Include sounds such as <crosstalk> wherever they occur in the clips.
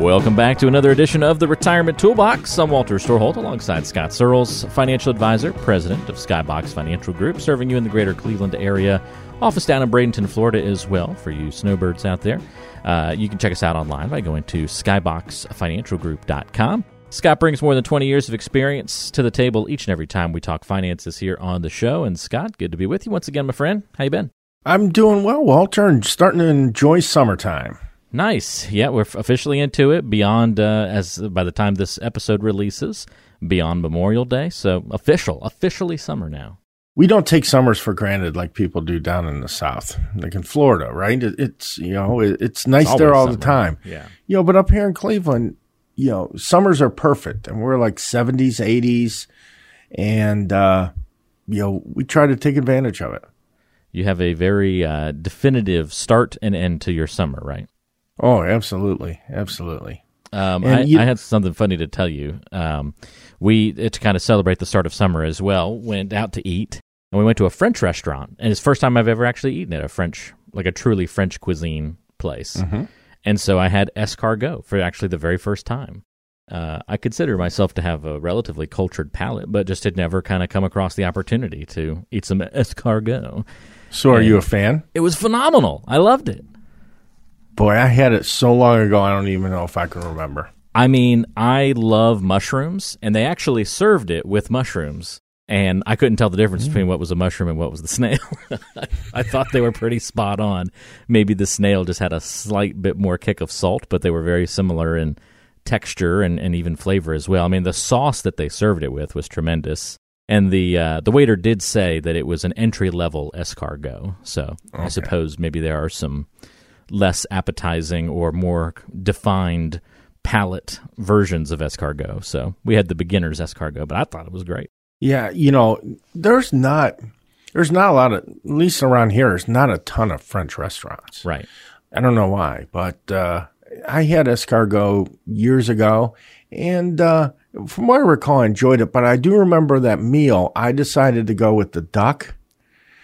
Welcome back to another edition of the Retirement Toolbox. I'm Walter Storholt alongside Scott Searles, financial advisor, president of Skybox Financial Group, serving you in the greater Cleveland area. Office down in Bradenton, Florida as well for you snowbirds out there. Uh, you can check us out online by going to skyboxfinancialgroup.com. Scott brings more than 20 years of experience to the table each and every time we talk finances here on the show. And Scott, good to be with you once again, my friend. How you been? I'm doing well, Walter, and starting to enjoy summertime. Nice. Yeah, we're officially into it. Beyond uh, as by the time this episode releases, beyond Memorial Day. So official, officially summer now. We don't take summers for granted like people do down in the South, like in Florida, right? It, it's you know it, it's nice It's there all always the time. Yeah. You know, but up here in Cleveland, you know, summers are perfect, and we're like 70s, 80s, and uh, you know we try to take advantage of it. You have a very uh, definitive start and end to your summer, right? Oh, absolutely, absolutely. Um, I, you- I had something funny to tell you. Um, we to kind of celebrate the start of summer as well. Went out to eat, and we went to a French restaurant, and it's the first time I've ever actually eaten at a French, like a truly French cuisine place. Mm-hmm. And so I had escargot for actually the very first time. Uh, I consider myself to have a relatively cultured palate, but just had never kind of come across the opportunity to eat some escargot. So, are And- you a fan? It was phenomenal. I loved it. Boy, I had it so long ago, I don't even know if I can remember. I mean, I love mushrooms, and they actually served it with mushrooms. And I couldn't tell the difference between what was a mushroom and what was the snail. <laughs> I thought they were pretty spot on. Maybe the snail just had a slight bit more kick of salt, but they were very similar in texture and, and even flavor as well. I mean, the sauce that they served it with was tremendous. And the uh, the waiter did say that it was an entry level escargot. So I suppose maybe there are some less appetizing or more defined palate versions of escargot. So we had the beginner's escargot, but I thought it was great. Yeah, you know, there's not there's not a lot of at least around here. There's not a ton of French restaurants. Right. I don't know why, but uh, I had escargot years ago, and uh, from what I recall, I enjoyed it. But I do remember that meal. I decided to go with the duck,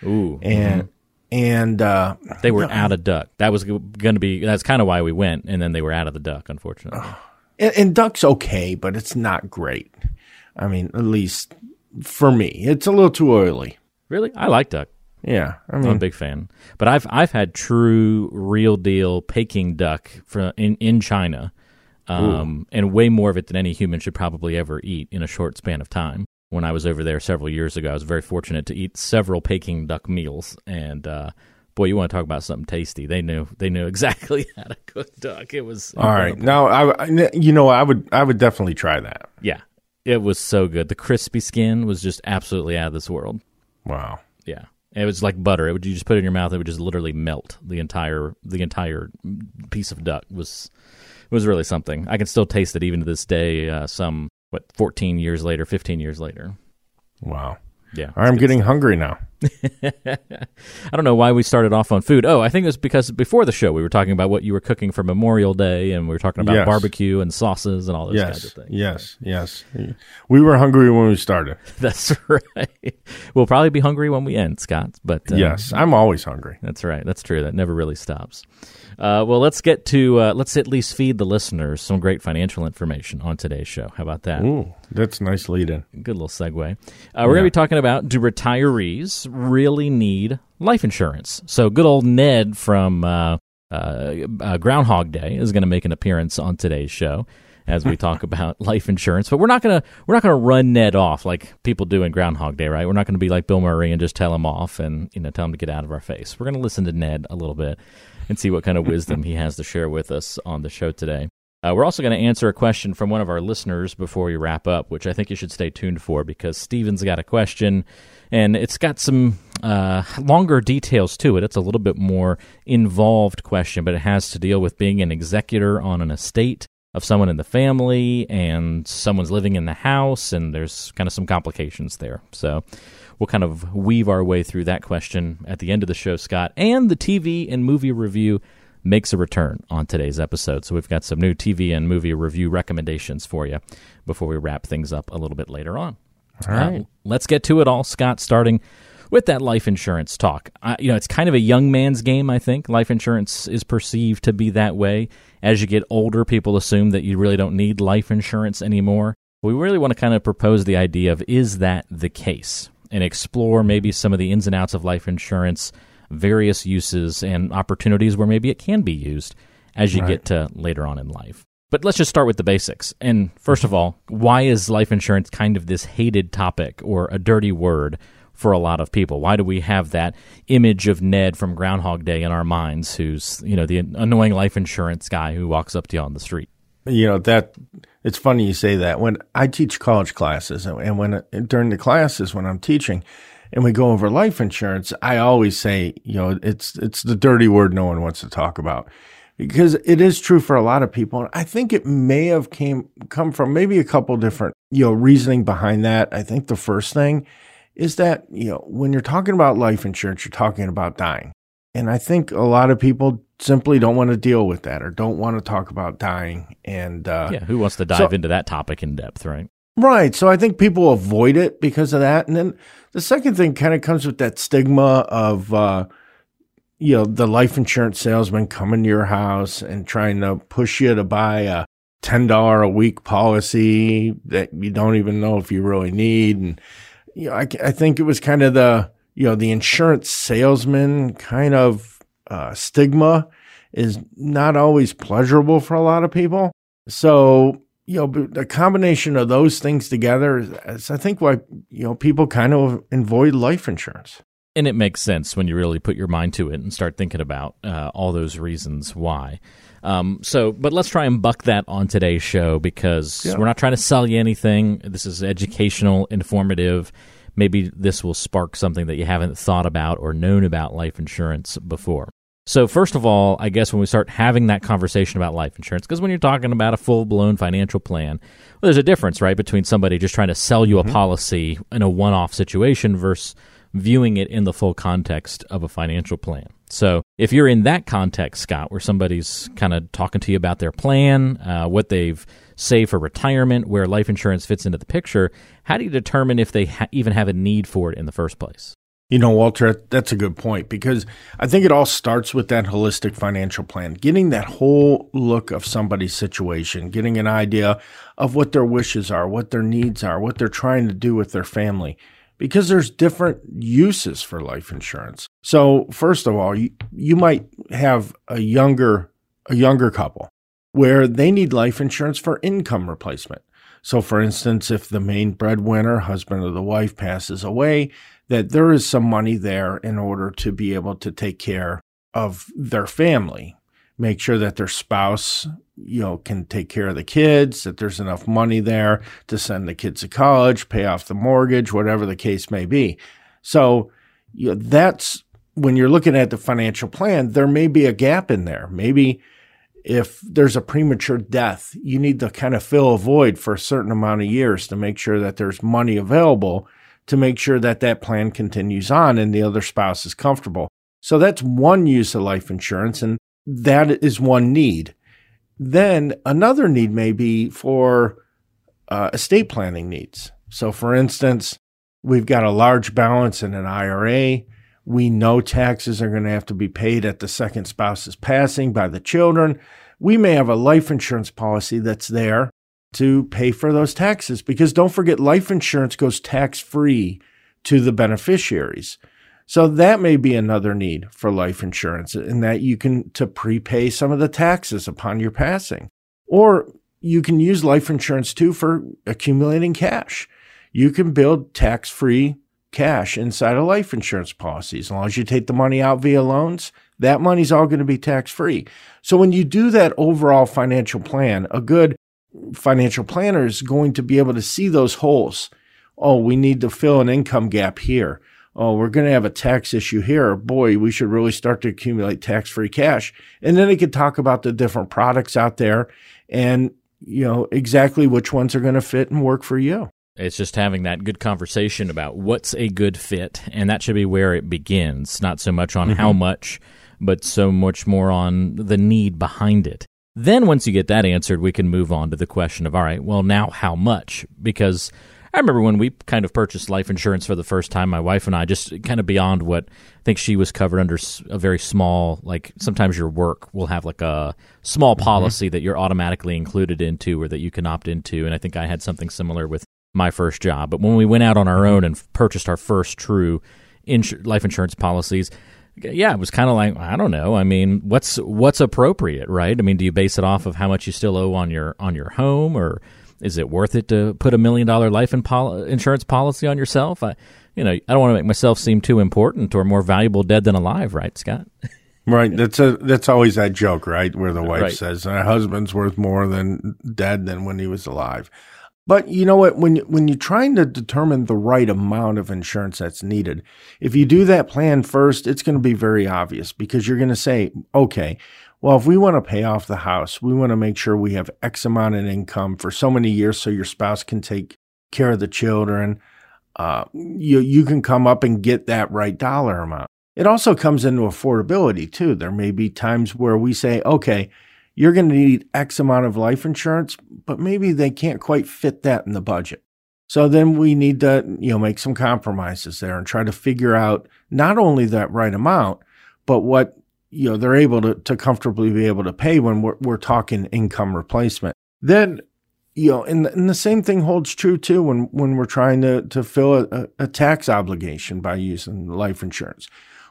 Ooh. and and uh, They were out of duck. That was going to be. That's kind of why we went, and then they were out of the duck, unfortunately. and, and duck's okay, but it's not great. I mean, at least for me, it's a little too oily. Really, I like duck. Yeah, I I'm a big fan. But I've I've had true, real deal Peking duck from in in China, um, and way more of it than any human should probably ever eat in a short span of time. When I was over there several years ago, I was very fortunate to eat several Peking duck meals, and uh, boy, you want to talk about something tasty? They knew they knew <laughs> exactly how to cook duck. It was all right. Now, I, I- you know, I would I would definitely try that. yeah, it was so good. The crispy skin was just absolutely out of this world. Wow. Yeah. It was like butter. It would you just put it in your mouth, it would just literally melt the entire the entire piece of duck was it was really something. I can still taste it even to this day. Uh, some what fourteen years later, fifteen years later. Wow. Yeah, I'm getting hungry now. <laughs> I don't know why we started off on food. Oh, I think it was because before the show we were talking about what you were cooking for Memorial Day, and we were talking about Yes. barbecue and sauces and all those kinds Yes. of things. Yes. Yes. We were hungry when we started. <laughs> That's right. We'll probably be hungry when we end, Scott. But uh, yes. I'm always hungry. That's right. That's true. That never really stops. Uh, well, let's get to uh, let's at least feed the listeners some great financial information on today's show. How about that? Ooh, that's nice lead in. Good little segue. Uh, we're going to be talking about do retirees really need life insurance? So, good old Ned from uh, uh, uh, Groundhog Day is going to make an appearance on today's show as we talk <laughs> about life insurance. But we're not going to we're not going to run Ned off like people do in Groundhog Day, right? We're not going to be like Bill Murray and just tell him off and you know tell him to get out of our face. We're going to listen to Ned a little bit and see what kind of wisdom he has to share with us on the show today. Uh, we're also going to answer a question from one of our listeners before we wrap up, which I think you should stay tuned for because Steven's got a question and it's got some uh, longer details to it. It's a little bit more involved question, but it has to deal with being an executor on an estate of someone in the family and someone's living in the house, and there's kind of some complications there. So we'll kind of weave our way through that question at the end of the show, Scott. And the TV and movie review makes a return on today's episode. So we've got some new TV and movie review recommendations for you before we wrap things up a little bit later on. All right. Uh, let's get to it all, Scott, starting with that life insurance talk. Uh, you know, it's kind of a young man's game, I think. Life insurance is perceived to be that way. As you get older, people assume that you really don't need life insurance anymore. We really want to kind of propose the idea of is that the case and explore maybe some of the ins and outs of life insurance, various uses and opportunities where maybe it can be used as you Right. get to later on in life. But let's just start with the basics. And first of all, why is life insurance kind of this hated topic or a dirty word for a lot of people? Why do we have that image of Ned from Groundhog Day in our minds, who's, you know, the annoying life insurance guy who walks up to you on the street? You know that it's funny you say that. When I teach college classes, and and when during the classes when I'm teaching, and we go over life insurance, I always say, you know, it's it's the dirty word no one wants to talk about because it is true for a lot of people. And I think it may have came come from maybe a couple different you know reasoning behind that. I think the first thing is that you know when you're talking about life insurance, you're talking about dying, and I think a lot of people simply don't want to deal with that or don't want to talk about dying. And uh, Yeah, who wants to dive so- into that topic in depth, right? Right. So I think people avoid it because of that. And then the second thing kind of comes with that stigma of, uh, you know, the life insurance salesman coming to your house and trying to push you to buy a $10 a week policy that you don't even know if you really need. And, you know, I, I think it was kind of the, you know, the insurance salesman kind of uh, stigma is not always pleasurable for a lot of people. So, you know, the combination of those things together is, I think why, you know, people kind of avoid life insurance. And it makes sense when you really put your mind to it and start thinking about uh, all those reasons why. Um, so, but let's try and buck that on today's show because Yeah. we're not trying to sell you anything. This is educational, informative. Maybe this will spark something that you haven't thought about or known about life insurance before. So, first of all, I guess when we start having that conversation about life insurance, because when you're talking about a full blown financial plan, well, there's a difference, right, between somebody just trying to sell you a policy in a one off situation versus viewing it in the full context of a financial plan. So, if you're in that context, Scott, where somebody's kind of talking to you about their plan, uh, what they've saved for retirement, where life insurance fits into the picture, how do you determine if they ha- even have a need for it in the first place? You know, Walter, that's a good point because I think it all starts with that holistic financial plan, getting that whole look of somebody's situation, getting an idea of what their wishes are, what their needs are, what they're trying to do with their family. Because there's different uses for life insurance. So, first of all, you, you might have a younger a younger couple where they need life insurance for income replacement. So, for instance, if the main breadwinner, husband or the wife, passes away, that there is some money there in order to be able to take care of their family, make sure that their spouse, you know, can take care of the kids, that there's enough money there to send the kids to college, pay off the mortgage, whatever the case may be. So, you know, that's when you're looking at the financial plan, there may be a gap in there. Maybe if there's a premature death, you need to kind of fill a void for a certain amount of years to make sure that there's money available to make sure that that plan continues on and the other spouse is comfortable. So that's one use of life insurance, and that is one need. Then another need may be for uh, estate planning needs. So, for instance, we've got a large balance in an IRA. We know taxes are going to have to be paid at the second spouse's passing by the children. We may have a life insurance policy that's there to pay for those taxes because don't forget, life insurance goes tax free to the beneficiaries. So that may be another need for life insurance in that you can to prepay some of the taxes upon your passing. Or you can use life insurance too for accumulating cash. You can build tax free cash inside of life insurance policies. As long as you take the money out via loans, that money's all going to be tax free. So when you do that overall financial plan, a good financial planner is going to be able to see those holes. Oh, we need to fill an income gap here. Oh, we're going to have a tax issue here. Boy, we should really start to accumulate tax free cash. And then they could talk about the different products out there and, you know, exactly which ones are going to fit and work for you. It's just having that good conversation about what's a good fit, and that should be where it begins, not so much on mm-hmm. how much, but so much more on the need behind it. Then, once you get that answered, we can move on to the question of, all right, well, now how much? Because I remember when we kind of purchased life insurance for the first time, my wife and I, just kind of beyond what I think she was covered under a very small, like sometimes your work will have like a small mm-hmm. policy mm-hmm. that you're automatically included into or that you can opt into. And I think I had something similar with my first job. But when we went out on our own and purchased our first true life insurance policies, yeah, it was kind of like I don't know. I mean, what's what's appropriate, right? I mean, do you base it off of how much you still owe on your on your home, or is it worth it to put a million dollar life in pol- insurance policy on yourself? I, you know, I don't want to make myself seem too important or more valuable dead than alive, right, Scott? Right. That's a that's always that joke, right? Where the wife right. says, "My husband's worth more than dead than when he was alive." But you know what? When when you're trying to determine the right amount of insurance that's needed, if you do that plan first, it's going to be very obvious because you're going to say, okay, well, if we want to pay off the house, we want to make sure we have X amount in income for so many years, so your spouse can take care of the children. Uh, you you can come up and get that right dollar amount. It also comes into affordability too. There may be times where we say, okay you're going to need X amount of life insurance, but maybe they can't quite fit that in the budget. So then we need to, you know, make some compromises there and try to figure out not only that right amount, but what, you know, they're able to, to comfortably be able to pay when we're, we're talking income replacement. Then, you know, and, and the same thing holds true too when, when we're trying to, to fill a, a tax obligation by using life insurance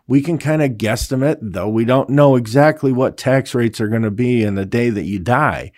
we can kind of guesstimate, though we don't know exactly what tax rates are going to be in the day that you die.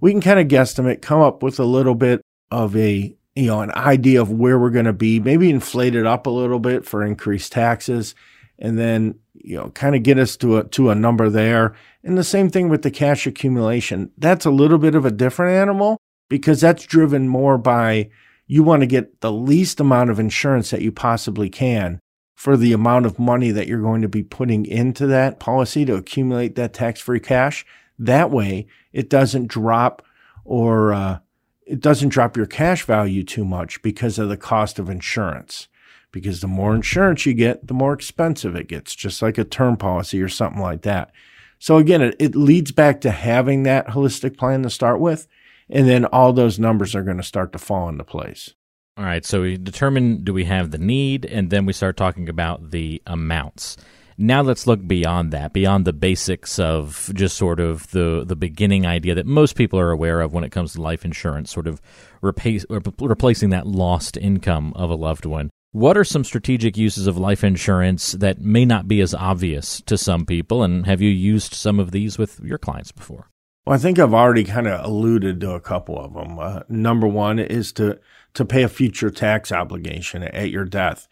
We can kind of guesstimate, come up with a little bit of a, you know, an idea of where we're going to be, maybe inflate it up a little bit for increased taxes, and then, you know, kind of get us to a, to a number there. And the same thing with the cash accumulation. That's a little bit of a different animal because that's driven more by you want to get the least amount of insurance that you possibly can for the amount of money that you're going to be putting into that policy to accumulate that tax free cash. That way, it doesn't drop or uh, it doesn't drop your cash value too much because of the cost of insurance. Because the more insurance you get, the more expensive it gets, just like a term policy or something like that. So, again, it, it leads back to having that holistic plan to start with. And then all those numbers are going to start to fall into place. All right, so we determine do we have the need, and then we start talking about the amounts. Now let's look beyond that, beyond the basics of just sort of the the beginning idea that most people are aware of when it comes to life insurance, sort of replace, replacing that lost income of a loved one. What are some strategic uses of life insurance that may not be as obvious to some people, and have you used some of these with your clients before? Well, I think I've already kind of alluded to a couple of them. Uh, number one is to to pay a future tax obligation at your death.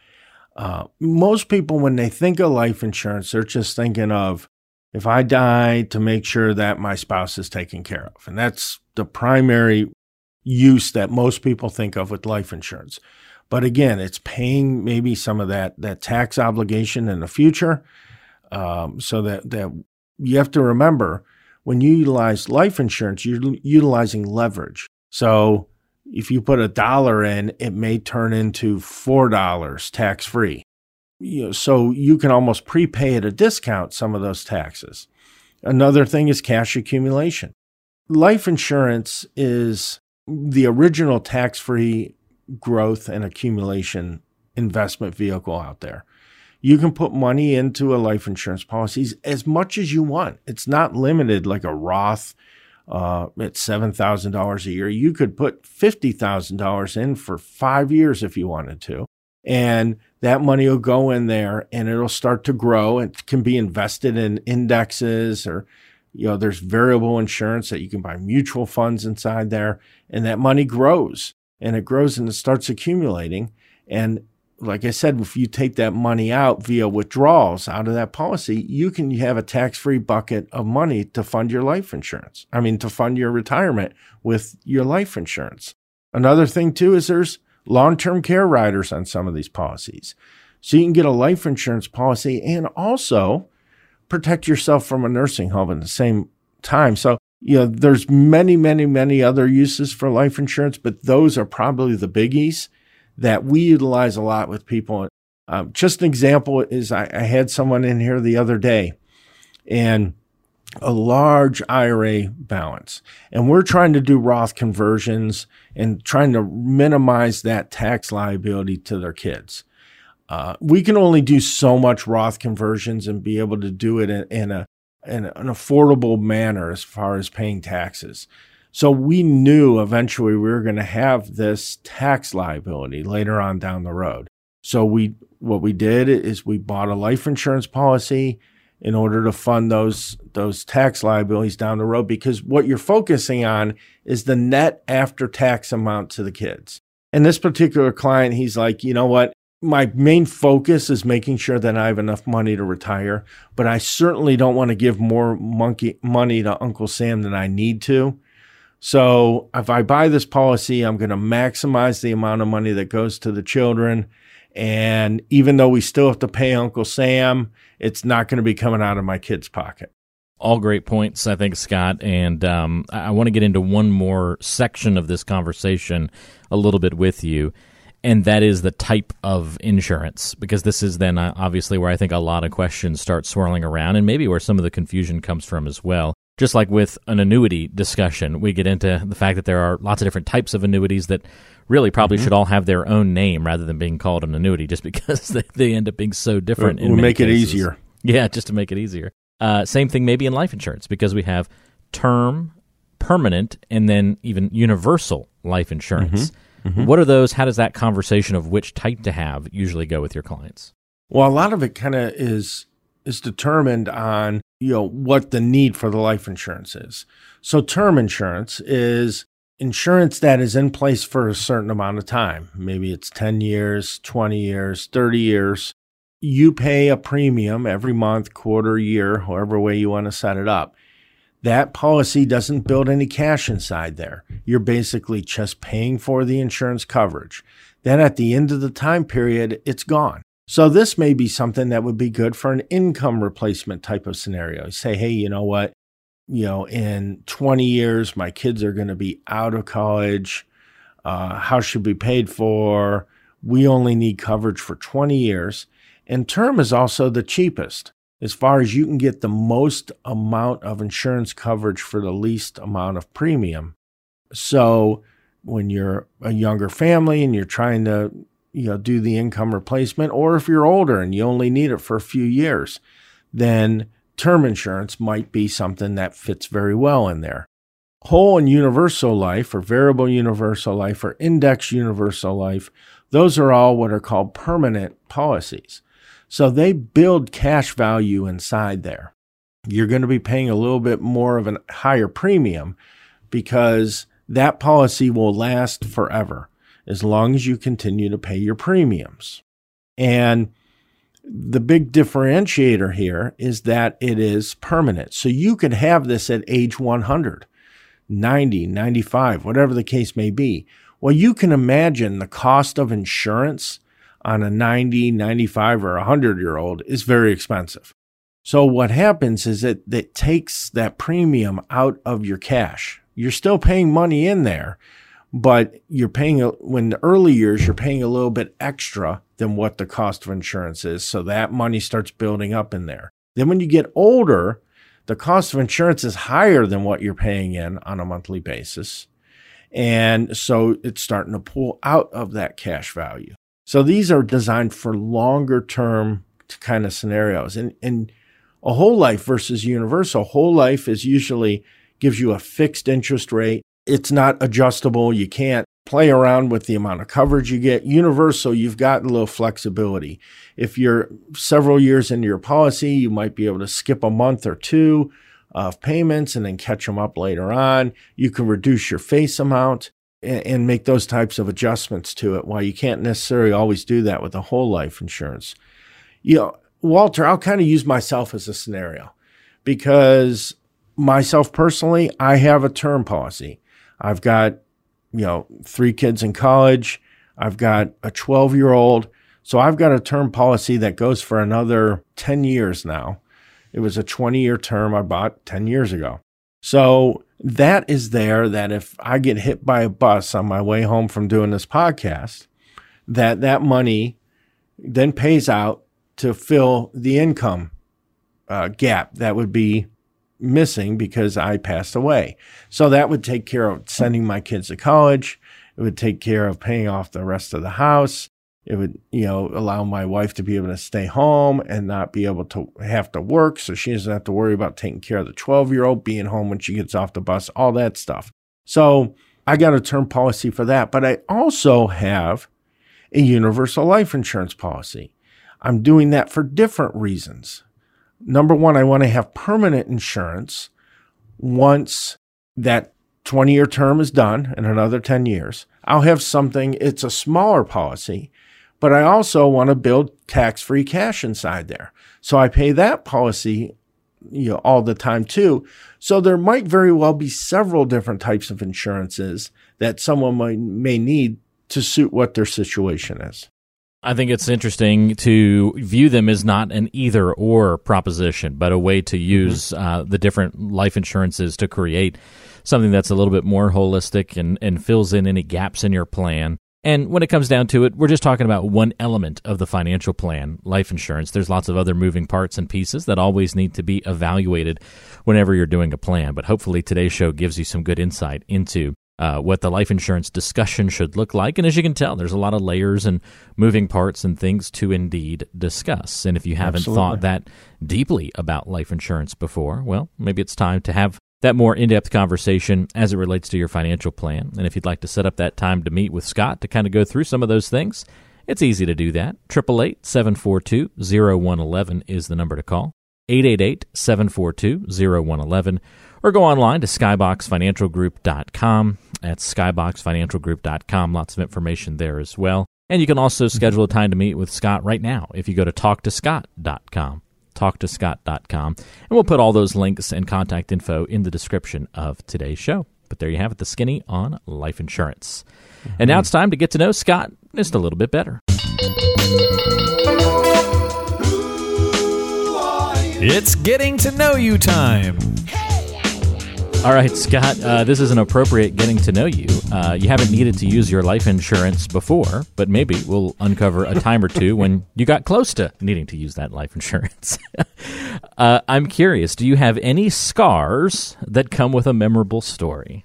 Uh, most people, when they think of life insurance, they're just thinking of if I die to make sure that my spouse is taken care of, and that's the primary use that most people think of with life insurance. But again, it's paying maybe some of that that tax obligation in the future, um, so that that you have to remember when you utilize life insurance, you're utilizing leverage. So if you put a dollar in, it may turn into $4 tax free. You know, so you can almost prepay at a discount some of those taxes. Another thing is cash accumulation. Life insurance is the original tax free growth and accumulation investment vehicle out there you can put money into a life insurance policies as much as you want. It's not limited like a Roth uh, at $7,000 a year. You could put $50,000 in for five years if you wanted to. And that money will go in there and it'll start to grow. It can be invested in indexes or, you know, there's variable insurance that you can buy mutual funds inside there. And that money grows and it grows and it starts accumulating. And like I said, if you take that money out via withdrawals out of that policy, you can have a tax free bucket of money to fund your life insurance. I mean, to fund your retirement with your life insurance. Another thing, too, is there's long term care riders on some of these policies. So you can get a life insurance policy and also protect yourself from a nursing home at the same time. So, you know, there's many, many, many other uses for life insurance, but those are probably the biggies that we utilize a lot with people. Um, just an example is I, I had someone in here the other day and a large IRA balance. And we're trying to do Roth conversions and trying to minimize that tax liability to their kids. Uh, we can only do so much Roth conversions and be able to do it in, in a in an affordable manner as far as paying taxes. So we knew eventually we were going to have this tax liability later on down the road. So we what we did is we bought a life insurance policy in order to fund those those tax liabilities down the road because what you're focusing on is the net after tax amount to the kids. And this particular client, he's like, you know what? My main focus is making sure that I have enough money to retire, but I certainly don't want to give more monkey money to Uncle Sam than I need to. So if I buy this policy, I'm going to maximize the amount of money that goes to the children. And even though we still have to pay Uncle Sam, it's not going to be coming out of my kid's pocket. All great points, I think, Scott. And um, I want to get into one more section of this conversation a little bit with you, and that is the type of insurance, because this is then uh, obviously where I think a lot of questions start swirling around, and maybe where some of the confusion comes from as well just like with an annuity discussion, we get into the fact that there are lots of different types of annuities that really probably mm-hmm. should all have their own name rather than being called an annuity just <laughs> because they, they end up being so different. We'll, make cases. it easier. Yeah, just to make it easier. Uh, same thing maybe in life insurance because we have term, permanent, and then even universal life insurance. Mm-hmm. Mm-hmm. What are those? How does that conversation of which type to have usually go with your clients? Well, a lot of it kind of is is determined on you know what the need for the life insurance is. So term insurance is insurance that is in place for a certain amount of time. Maybe it's 10 years, 20 years, 30 years. You pay a premium every month, quarter, year, however way you want to set it up. That policy doesn't build any cash inside there. You're basically just paying for the insurance coverage. Then at the end of the time period, it's gone. So this may be something that would be good for an income replacement type of scenario. Say, hey, you know what? You know, in 20 years, my kids are going to be out of college. Uh, how should be paid for? We only need coverage for 20 years. And term is also the cheapest as far as you can get the most amount of insurance coverage for the least amount of premium. So when you're a younger family and you're trying to you know do the income replacement or if you're older and you only need it for a few years then term insurance might be something that fits very well in there. Whole and universal life or variable universal life or index universal life those are all what are called permanent policies. So they build cash value inside there. You're going to be paying a little bit more of a higher premium because that policy will last forever as long as you continue to pay your premiums. And the big differentiator here is that it is permanent. So you could have this at age 100, 90, 95, whatever the case may be. Well, you can imagine the cost of insurance on a 90, 95, or 100 year old is very expensive. So what happens is that it takes that premium out of your cash. You're still paying money in there, but you're paying when the early years you're paying a little bit extra than what the cost of insurance is. So that money starts building up in there. Then when you get older the cost of insurance is higher than what you're paying in on a monthly basis. And so it's starting to pull out of that cash value. So these are designed for longer term kind of scenarios. And and a whole life versus universal whole life is usually gives you a fixed interest rate it's not adjustable. You can't play around with the amount of coverage you get. Universal, you've got a little flexibility. If you're several years into your policy, you might be able to skip a month or two of payments and then catch them up later on. You can reduce your face amount. and, make those types of adjustments to it. While you can't necessarily always do that with a whole life insurance. You know, Walter, I'll kind of use myself as a scenario because myself personally, I have a term policy. I've got, you know, three kids in college. I've got a 12 year old. So I've got a term policy that goes for another 10 years now. It was a 20 year term I bought 10 years ago. So that is there that if I get hit by a bus on my way home from doing this podcast, that that money then pays out to fill the income uh, gap that would be missing because I passed away. So that would take care of sending my kids to college. It would take care of paying off the rest of the house. It would, you know, allow my wife to be able to stay home and not be able to have to work. So she doesn't have to worry about taking care of the 12 year old, being home when she gets off the bus, all that stuff. So I got a term policy for that. But I also have a universal life insurance policy. I'm doing that for different reasons. Number one, I want to have permanent insurance once that 20 year term is done in another 10 years. I'll have something, it's a smaller policy, but I also want to build tax free cash inside there. So I pay that policy you know all the time too so there might very well be several different types of insurances that someone might, may need to suit what their situation is I think it's interesting to view them as not an either or proposition, but a way to use mm-hmm. uh, the different life insurances to create something that's a little bit more holistic and, and fills in any gaps in your plan. And when it comes down to it, we're just talking about one element of the financial plan, life insurance. There's lots of other moving parts and pieces that always need to be evaluated whenever you're doing a plan. But hopefully today's show gives you some good insight into uh, what the life insurance discussion should look like. And as you can tell, there's a lot of layers and moving parts and things to indeed discuss. And if you haven't Absolutely. thought that deeply about life insurance before, well, maybe it's time to have that more in depth conversation as it relates to your financial plan. And if you'd like to set up that time to meet with Scott to kind of go through some of those things, it's easy to do that. 888 742 0111 is the number to call. 888 742 0111 or go online to skyboxfinancialgroup.com. That's skyboxfinancialgroup.com. Lots of information there as well. And you can also schedule a time to meet with Scott right now if you go to talktoscott.com. Talktoscott.com. And we'll put all those links and contact info in the description of today's show. But there you have it, the skinny on life insurance. Mm-hmm. And now it's time to get to know Scott just a little bit better. It's getting to know you time. All right, Scott, uh, this is an appropriate getting to know you. Uh, you haven't needed to use your life insurance before, but maybe we'll uncover a time or two when you got close to needing to use that life insurance. <laughs> uh, I'm curious do you have any scars that come with a memorable story?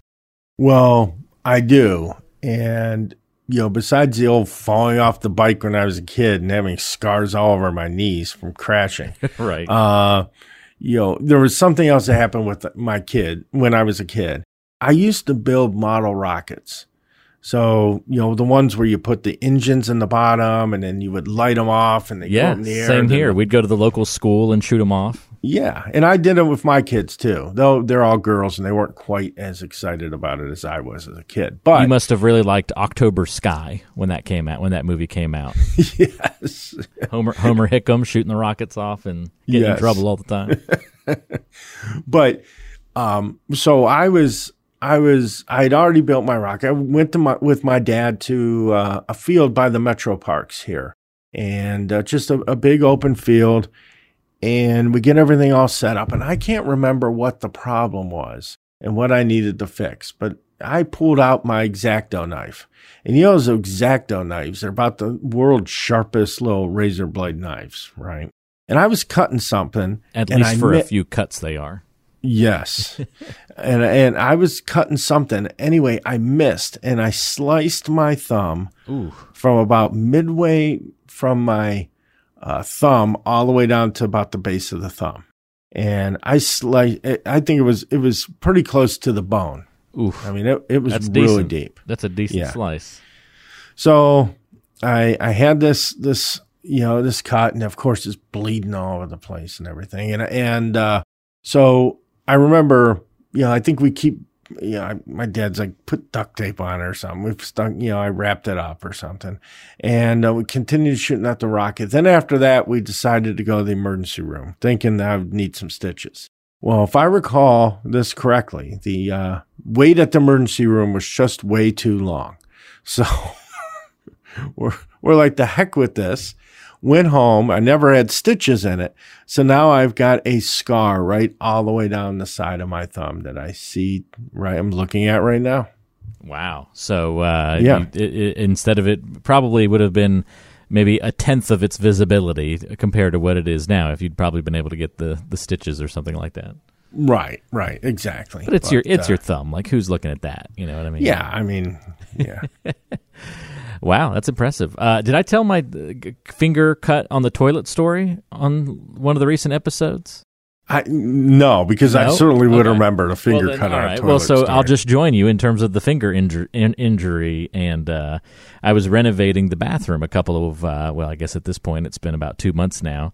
Well, I do. And, you know, besides the old falling off the bike when I was a kid and having scars all over my knees from crashing. <laughs> right. You know, there was something else that happened with my kid when I was a kid. I used to build model rockets. So, you know, the ones where you put the engines in the bottom and then you would light them off and they yeah, go in the air. Same here. We'd go to the local school and shoot them off. Yeah, and I did it with my kids too. Though they're all girls and they weren't quite as excited about it as I was as a kid. But you must have really liked October Sky when that came out. When that movie came out. <laughs> yes. Homer Homer Hickam shooting the rockets off and getting yes. in trouble all the time. <laughs> but um, so I was I was I had already built my rocket. I went to my with my dad to uh, a field by the metro parks here, and uh, just a, a big open field and we get everything all set up. And I can't remember what the problem was and what I needed to fix, but I pulled out my X-Acto knife. And you know those X-Acto knives, they're about the world's sharpest little razor blade knives, right? And I was cutting something. At least for mi- a few cuts they are. Yes. <laughs> and and I was cutting something. Anyway, I missed and I sliced my thumb Ooh. from about midway from my uh, thumb all the way down to about the base of the thumb. And I slice, I think it was, it was pretty close to the bone. Oof. I mean, it, it was That's really decent. deep. That's a decent yeah. slice. So I, I had this, this, you know, this cut and of course it's bleeding all over the place and everything. And, and, uh, so I remember, you know, I think we keep you know, I, my dad's like, put duct tape on it or something. We've stuck, you know, I wrapped it up or something. And uh, we continued shooting at the rocket. Then after that, we decided to go to the emergency room, thinking that I would need some stitches. Well, if I recall this correctly, the uh, wait at the emergency room was just way too long. So <laughs> we're, we're like, the heck with this went home. I never had stitches in it. So now I've got a scar right all the way down the side of my thumb that I see right I'm looking at right now. Wow. So uh, Yeah. you- it, it, instead of it probably would have been maybe a tenth of its visibility compared to what it is now if you'd probably been able to get the, the stitches or something like that. Right, right, exactly. But it's your it's uh, your thumb. Like who's looking at that? You know what I mean? Yeah, I mean, yeah. <laughs> Wow, that's impressive. Uh, did I tell my uh, finger cut on the toilet story on one of the recent episodes? I no, because I certainly would Okay. remember the finger well, then, cut all on a toilet Well, so I'll just join you in terms of the finger injur- in- injury, and uh, I was renovating the bathroom a couple of uh, well, I guess at this point it's been about two months now,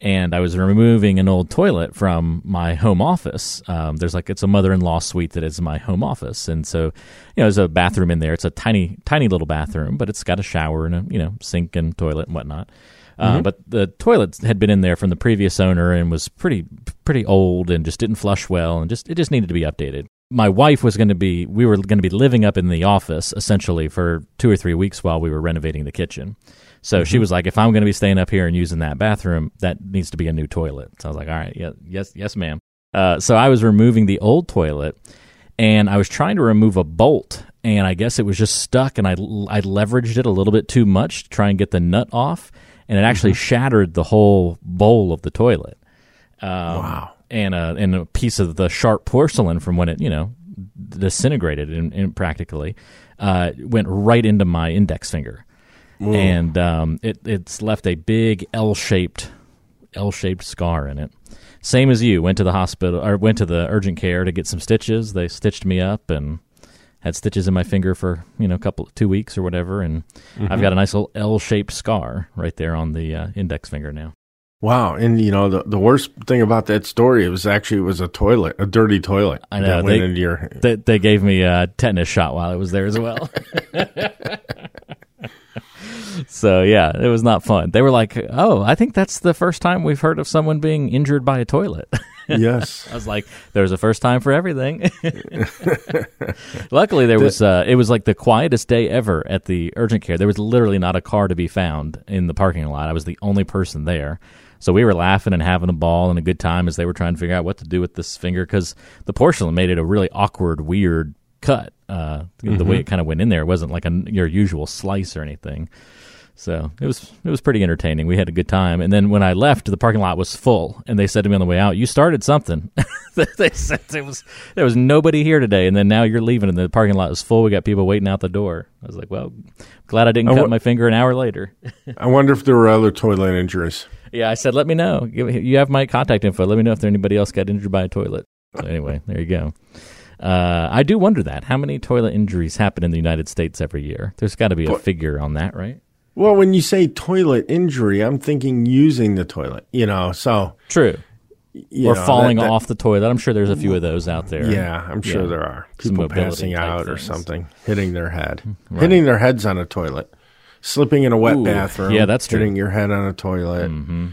and I was removing an old toilet from my home office. Um, there's like it's a mother-in-law suite that is my home office, and so you know there's a bathroom in there. It's a tiny, tiny little bathroom, but it's got a shower and a you know sink and toilet and whatnot. Uh, But the toilet had been in there from the previous owner and was pretty pretty old and just didn't flush well and just it just needed to be updated. My wife was going to be we were going to be living up in the office essentially for two or three weeks while we were renovating the kitchen. So she was like, if I'm going to be staying up here and using that bathroom, that needs to be a new toilet. So I was like, all right, yeah, yes, yes, ma'am. Uh, so I was removing the old toilet and I was trying to remove a bolt, and I guess it was just stuck, and I I leveraged it a little bit too much to try and get the nut off, and it actually shattered the whole bowl of the toilet. Um, Wow. And a and a piece of the sharp porcelain from when it you know disintegrated in, in practically uh, went right into my index finger, and um, it it's left a big L shaped L shaped scar in it. Same as you went to the hospital or went to the urgent care to get some stitches. They stitched me up and had stitches in my finger for you know a couple two weeks or whatever, and I've got a nice little L shaped scar right there on the uh, index finger now. Wow, and you know the the worst thing about that story, it was actually it was a toilet, a dirty toilet. I know, that went they- into your. They, they gave me a tetanus shot while I was there as well. <laughs> <laughs> so yeah, it was not fun. They were like, "Oh, I think that's the first time we've heard of someone being injured by a toilet." <laughs> yes, I was like, "There's a first time for everything." <laughs> Luckily, there was uh, it was like the quietest day ever at the urgent care. There was literally not a car to be found in the parking lot. I was the only person there. So we were laughing and having a ball and a good time as they were trying to figure out what to do with this finger because the porcelain made it a really awkward, weird cut. Uh, The way it kind of went in there it wasn't like a, your usual slice or anything. So it was it was pretty entertaining. We had a good time, and then when I left, the parking lot was full, and they said to me on the way out, "You started something." <laughs> they said it was there was nobody here today, and then now you're leaving, and the parking lot is full. We got people waiting out the door. I was like, "Well, glad I didn't I cut my finger an hour later." I wonder if there were other toilet injuries. yeah, I said, "Let me know. You have my contact info. Let me know if there anybody else got injured by a toilet." So anyway, there you go. Uh, I do wonder that how many toilet injuries happen in the United States every year. There's got to be a figure on that, right? Well, when you say toilet injury, I'm thinking using the toilet. You know, so True. or know, falling that- that- off the toilet. I'm sure there's a few of those out there. Yeah, I'm sure Yeah. there are people passing out or things. something, hitting their head, hitting their heads on a toilet, slipping in a wet Ooh, bathroom. yeah, that's true. hitting your head on a toilet. Mm-hmm.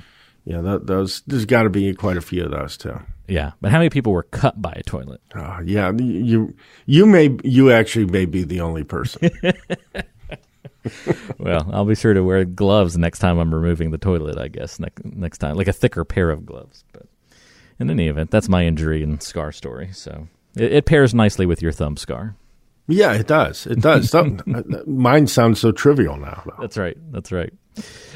Yeah, th- those. There's got to be quite a few of those too. Yeah, but how many people were cut by a toilet? Oh, yeah, you you may you actually may be the only person. <laughs> <laughs> well, I'll be sure to wear gloves next time I'm removing the toilet. I guess next next time, like a thicker pair of gloves. But in any event, that's my injury and scar story. So it, it pairs nicely with your thumb scar. yeah, it does. It does. <laughs> Uh, uh, mine sounds so trivial now. Though. That's right. That's right.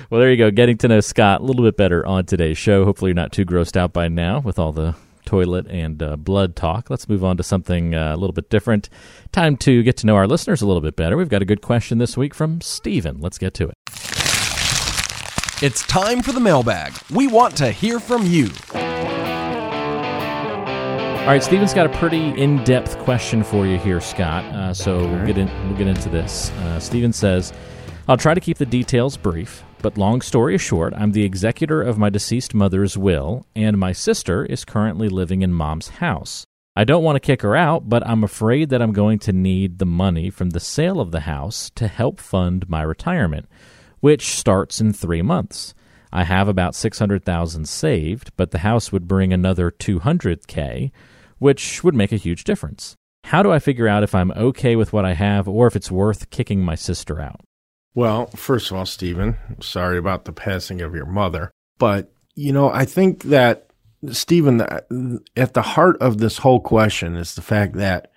Well, there you go. Getting to know Scott a little bit better on today's show. Hopefully, you're not too grossed out by now with all the toilet and uh, blood talk. Let's move on to something uh, a little bit different. Time to get to know our listeners a little bit better. We've got a good question this week from Steven. Let's get to it. It's time for the mailbag. We want to hear from you. All right, Steven's got a pretty in-depth question for you here, Scott. Uh, so we'll get in. We'll get into this. Uh, Steven says, "I'll try to keep the details brief, but long story short, I'm the executor of my deceased mother's will, and my sister is currently living in mom's house. I don't want to kick her out, but I'm afraid that I'm going to need the money from the sale of the house to help fund my retirement, which starts in three months. I have about 600,000 saved, but the house would bring another 200k, which would make a huge difference. How do I figure out if I'm okay with what I have or if it's worth kicking my sister out? Well, first of all, Stephen, sorry about the passing of your mother, but you know, I think that Stephen, uh, at the heart of this whole question is the fact that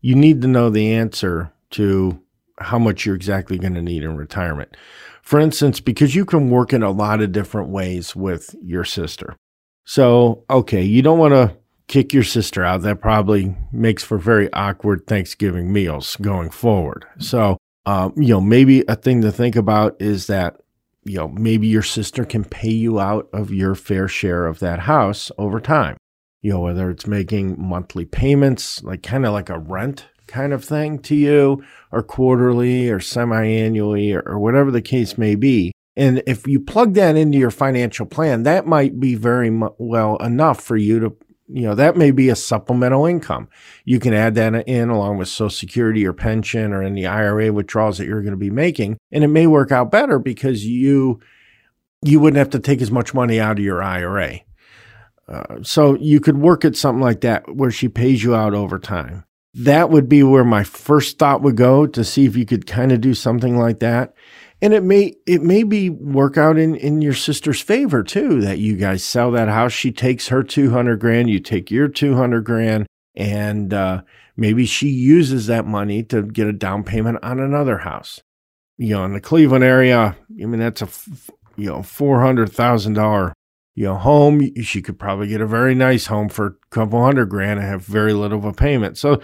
you need to know the answer to how much you're exactly going to need in retirement. For instance, because you can work in a lot of different ways with your sister. So, okay, you don't want to kick your sister out. That probably makes for very awkward Thanksgiving meals going forward. So, um, you know, maybe a thing to think about is that you know, maybe your sister can pay you out of your fair share of that house over time. You know, whether it's making monthly payments, like kind of like a rent kind of thing to you, or quarterly or semi annually, or, or whatever the case may be. And if you plug that into your financial plan, that might be very well enough for you to you know, that may be a supplemental income. You can add that in along with Social Security or pension or any IRA withdrawals that you're going to be making. And it may work out better because you, you wouldn't have to take as much money out of your IRA. Uh, so you could work at something like that where she pays you out over time. That would be where my first thought would go to see if you could kind of do something like that and it may it may be work out in in your sister's favor too that you guys sell that house. She takes her 200 grand you take your 200 grand and uh, maybe she uses that money to get a down payment on another house. You know in the cleveland area i mean that's a you know $400000 you know home. She could probably get a very nice home for a couple hundred grand and have very little of a payment. So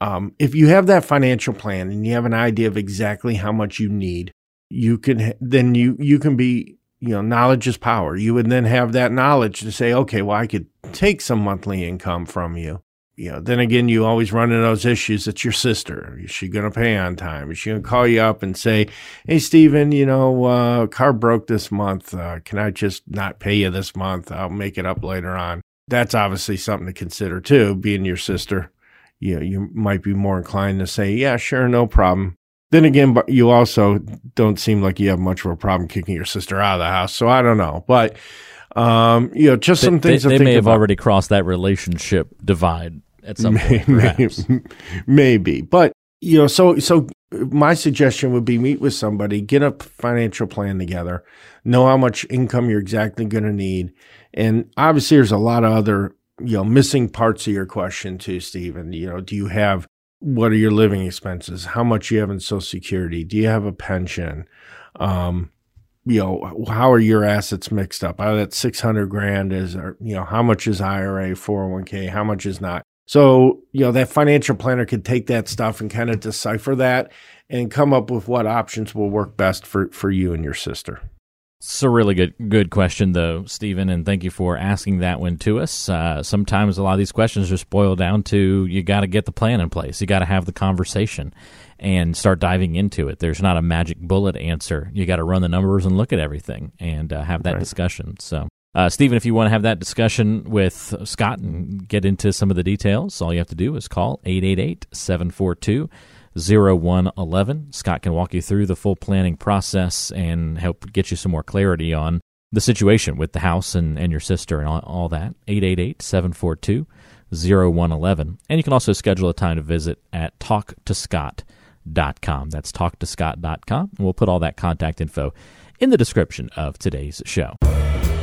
um, if you have that financial plan and you have an idea of exactly how much you need you can then you you can be you know knowledge is power. You would then have that knowledge to say okay well i could take some monthly income from you. You know then again you always run into those issues it's your sister is she going to pay on time? Is she going to call you up and say hey stephen you know uh, car broke this month. Uh, can i just not pay you this month? I'll make it up later on. That's obviously something to consider too being your sister you know, you might be more inclined to say yeah sure no problem then again, but you also don't seem like you have much of a problem kicking your sister out of the house. So I don't know, but um, you know, just some they, things. They, they may have about. already crossed that relationship divide at some maybe, point, perhaps. maybe, but you know, so so my suggestion would be meet with somebody, get a financial plan together, know how much income you're exactly going to need, and obviously there's a lot of other you know missing parts of your question too, Stephen. You know, do you have what are your living expenses? How much you have in Social Security? Do you have a pension? Um, you know, how are your assets mixed up? Out of that 600 grand is, or, you know, how much is IRA, 401k? How much is not? So, you know, that financial planner could take that stuff and kind of decipher that and come up with what options will work best for, for you and your sister. It's a really good good question, though, Stephen, and thank you for asking that one to us. Uh, sometimes a lot of these questions just boil down to you got to get the plan in place, you got to have the conversation, and start diving into it. There's not a magic bullet answer. You got to run the numbers and look at everything and uh, have that right. discussion. So. Uh, Stephen, if you want to have that discussion with Scott and get into some of the details, all you have to do is call 888 742 0111. Scott can walk you through the full planning process and help get you some more clarity on the situation with the house and, and your sister and all, all that. 888 742 0111. And you can also schedule a time to visit at talktoscott.com. That's talktoscott.com. And we'll put all that contact info in the description of today's show.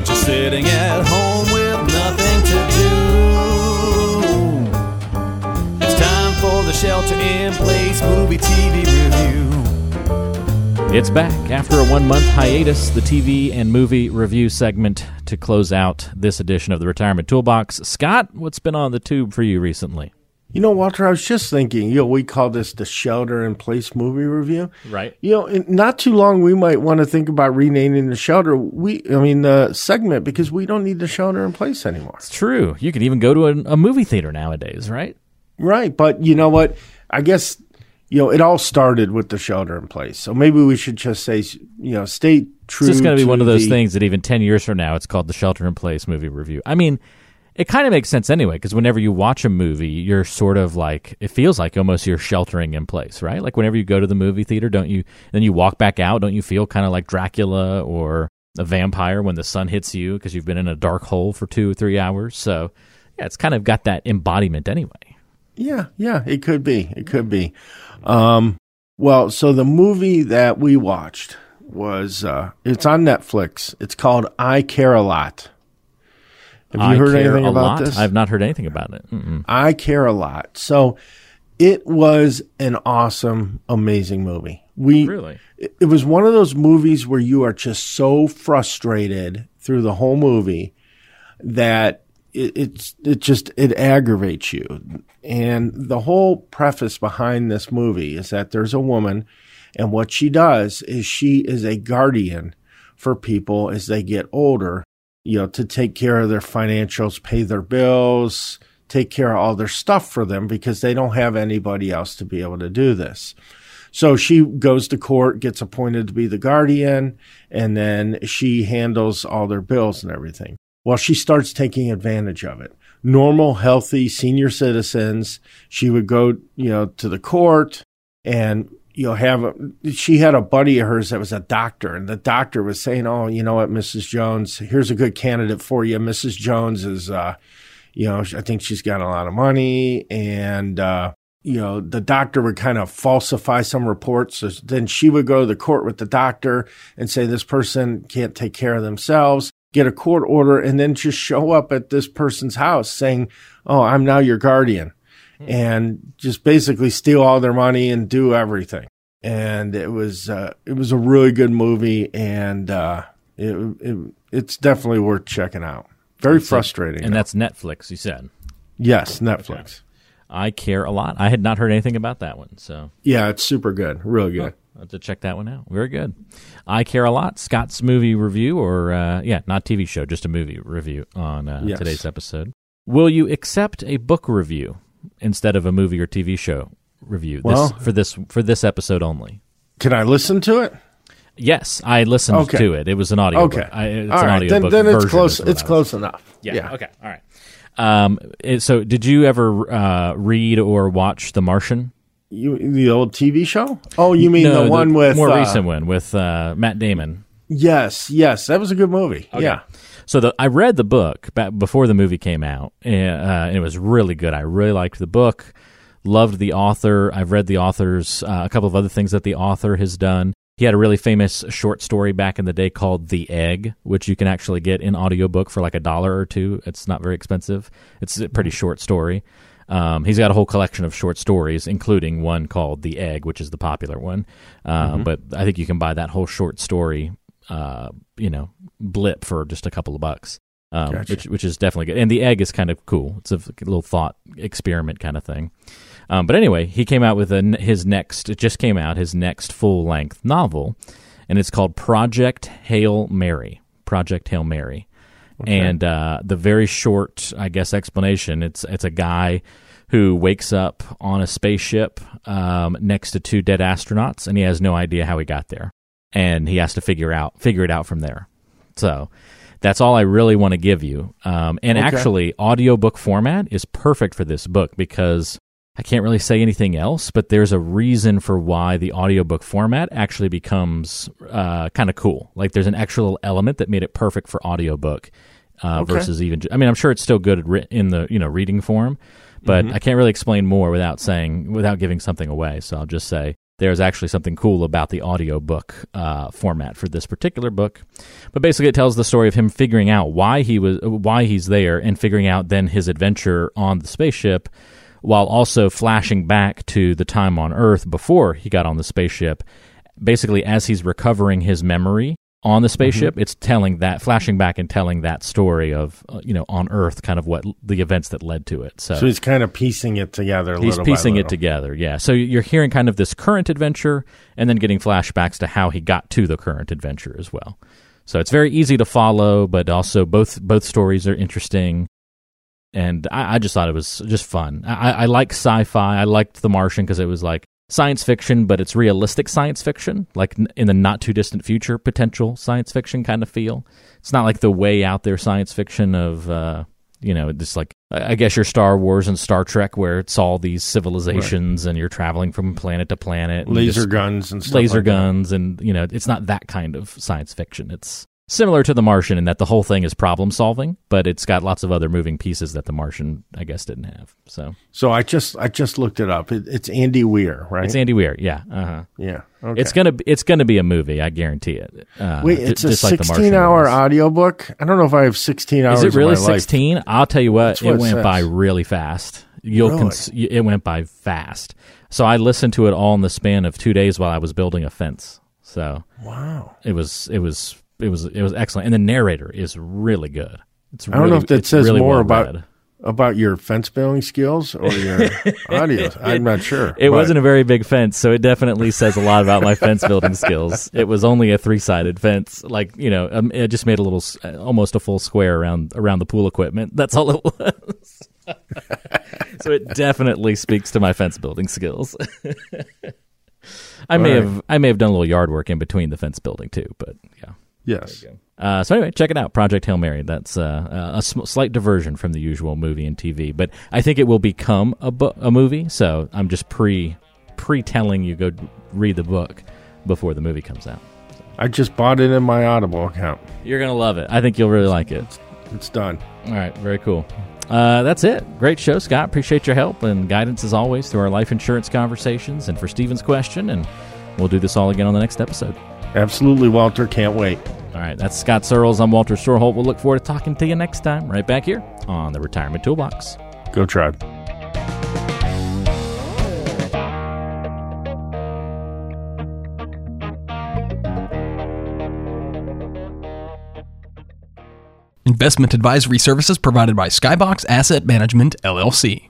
Just sitting at home with nothing to do movie TV review. It's back after a one month hiatus, the TV and movie review segment to close out this edition of the Retirement Toolbox. Scott, what's been on the tube for you recently? You know, Walter, I was just thinking, you know, we call this the Shelter in Place movie review. Right. You know, not too long, we might want to think about renaming the shelter. We, I mean, the segment because we don't need the shelter in place anymore. It's true. You could even go to a, a movie theater nowadays, right? Right. But you know what? I guess, you know, it all started with the shelter in place. So maybe we should just say, you know, stay true. It's just going to be one of those the, things that even 10 years from now, it's called the shelter in place movie review. I mean, It kind of makes sense anyway, because whenever you watch a movie, you're sort of like it feels like almost you're sheltering in place, right? Like whenever you go to the movie theater, don't you? Then you walk back out, don't you feel kind of like Dracula or a vampire when the sun hits you because you've been in a dark hole for two or three hours? So yeah, it's kind of got that embodiment anyway. Yeah, yeah, it could be. It could be. Um, well, so the movie that we watched was uh, it's on Netflix. It's called I Care a Lot. Have you I heard anything about lot. this? I've not heard anything about it. Mm-mm. I care a lot. So it was an awesome, amazing movie. We Really? it it was one of those movies where you are just so frustrated through the whole movie that it, it's it just it aggravates you. And the whole preface behind this movie is that there's a woman, and what she does is she is a guardian for people as they get older, you know, to take care of their financials, pay their bills, take care of all their stuff for them because they don't have anybody else to be able to do this. So she goes to court, gets appointed to be the guardian, and then she handles all their bills and everything. Well, she starts taking advantage of it. Normal, healthy senior citizens, she would go, you know, to the court and, you know, have a, she had a buddy of hers that was a doctor and the doctor was saying, Oh, you know what, Mrs. Jones, here's a good candidate for you. Mrs. Jones is, uh, you know, I think she's got a lot of money and, uh, you know, the doctor would kind of falsify some reports. Then she would go to the court with the doctor and say, this person can't take care of themselves, get a court order, and then just show up at this person's house saying, Oh, I'm now your guardian and just basically steal all their money and do everything. And it was, uh, it was a really good movie and, uh, it, it, it's definitely worth checking out. Very frustrating. And though. that's Netflix, you said. yes, Netflix. I care a lot. I had not heard anything about that one, so Yeah, it's super good. Really good. I'll have to check that one out. Very good. I care a lot. Scott's movie review, or uh, yeah, not TV show, just a movie review on uh, Yes. today's episode. Will you accept a book review instead of a movie or TV show review Well- this, for this for this episode only? Can I listen to it? Yes, I listened Okay. to it. It was an audio. Okay. I, it's All an right. audio Then, book then it's close. It's close enough. Yeah. Okay. All right. Um, so, did you ever uh, read or watch The Martian? You the old TV show? Oh, you mean No, the one with more uh, recent one with uh, Matt Damon. Yes, yes, that was a good movie. Yeah. So the I read the book back before the movie came out, and, uh, and it was really good. I really liked the book, loved the author. I've read the author's uh, a couple of other things that the author has done. He had a really famous short story back in the day called The Egg, which you can actually get in audiobook for like a dollar or two. It's not very expensive. It's a pretty short story. Um, he's got a whole collection of short stories, including one called The Egg, which is the popular one. Uh, But I think you can buy that whole short story, uh, you know, blip for just a couple of bucks, um, Gotcha. which which is definitely good. And The Egg is kind of cool. It's a little thought experiment kind of thing. Um, but anyway, he came out with a, his next. It just came out his next full length novel, and it's called Project Hail Mary. Project Hail Mary. And uh, the very short, I guess, explanation it's it's a guy who wakes up on a spaceship um, next to two dead astronauts, and he has no idea how he got there, and he has to figure out figure it out from there. So that's all I really want to give you. Um, and Okay. actually, audiobook format is perfect for this book because I can't really say anything else, but there's a reason for why the audiobook format actually becomes uh, kind of cool. Like there's an extra little element that made it perfect for audiobook uh, Okay. versus even. I mean, I'm sure it's still good in the you know reading form, but I can't really explain more without saying without giving something away. So I'll just say there's actually something cool about the audiobook uh, format for this particular book. But basically, it tells the story of him figuring out why he was why he's there and figuring out then his adventure on the spaceship while also flashing back to the time on Earth before he got on the spaceship. Basically, as he's recovering his memory on the spaceship, it's telling that, flashing back and telling that story of, uh, you know, on Earth, kind of what the events that led to it. So, So he's kind of piecing it together. he's piecing it together. Yeah. So you're hearing kind of this current adventure and then getting flashbacks to how he got to the current adventure as well. So it's very easy to follow, but also both both stories are interesting. And I, I just thought it was just fun. I, I like sci-fi. I liked The Martian because it was like science fiction, but it's realistic science fiction, like in the not too distant future, potential science fiction kind of feel. It's not like the way out there science fiction of uh, you know, just like I guess your Star Wars and Star Trek, where it's all these civilizations and you're traveling from planet to planet, and Laser just- guns and stuff. laser like that. guns, and you know, it's not that kind of science fiction. It's similar to The Martian in that the whole thing is problem solving, but it's got lots of other moving pieces that The Martian, I guess, didn't have. So So I just I just looked it up. It, it's Andy Weir, right? it's Andy Weir, yeah. Uh-huh. yeah. Okay. It's gonna be, it's gonna be a movie, I guarantee it. Uh, Wait, it's a just like The 16 Martian hour audiobook? I don't know if I have 16 hours Is it really of my life. 16? I'll tell you what, it it went says. by really fast. You'll Really? cons- it went by fast. So I listened to it all in the span of 2 days while I was building a fence. So Wow. it was it was it was it was excellent and the narrator is really good. It's I don't know if that says really more well about read. about your fence building skills or your <laughs> audio. I'm not sure. It but- wasn't a very big fence, so it definitely says a lot about my fence building skills. <laughs> It was only a three-sided fence, like you know, um, it just made a little, uh, almost a full square around around the pool equipment. That's all it was. so it definitely speaks to my fence building skills. <laughs> I may Right. have I may have done a little yard work in between the fence building too, but yeah. Yes. Uh, so anyway, check it out, Project Hail Mary. That's uh, a sm- slight diversion from the usual movie and TV, but I think it will become a, bu- a movie. So I'm just pre pre telling you go read the book before the movie comes out. I just bought it in my Audible account. You're gonna love it. I think you'll really like it. It's done. All right, very cool. Uh, that's it. Great show, Scott. Appreciate your help and guidance as always through our life insurance conversations and for Steven's question. And we'll do this all again on the next episode. Absolutely, Walter. Can't wait. All right, that's Scott Sirles. I'm Walter Storholt. We'll look forward to talking to you next time, right back here on the Retirement Toolbox. Go tribe. Investment advisory services provided by Skybox Asset Management, LLC.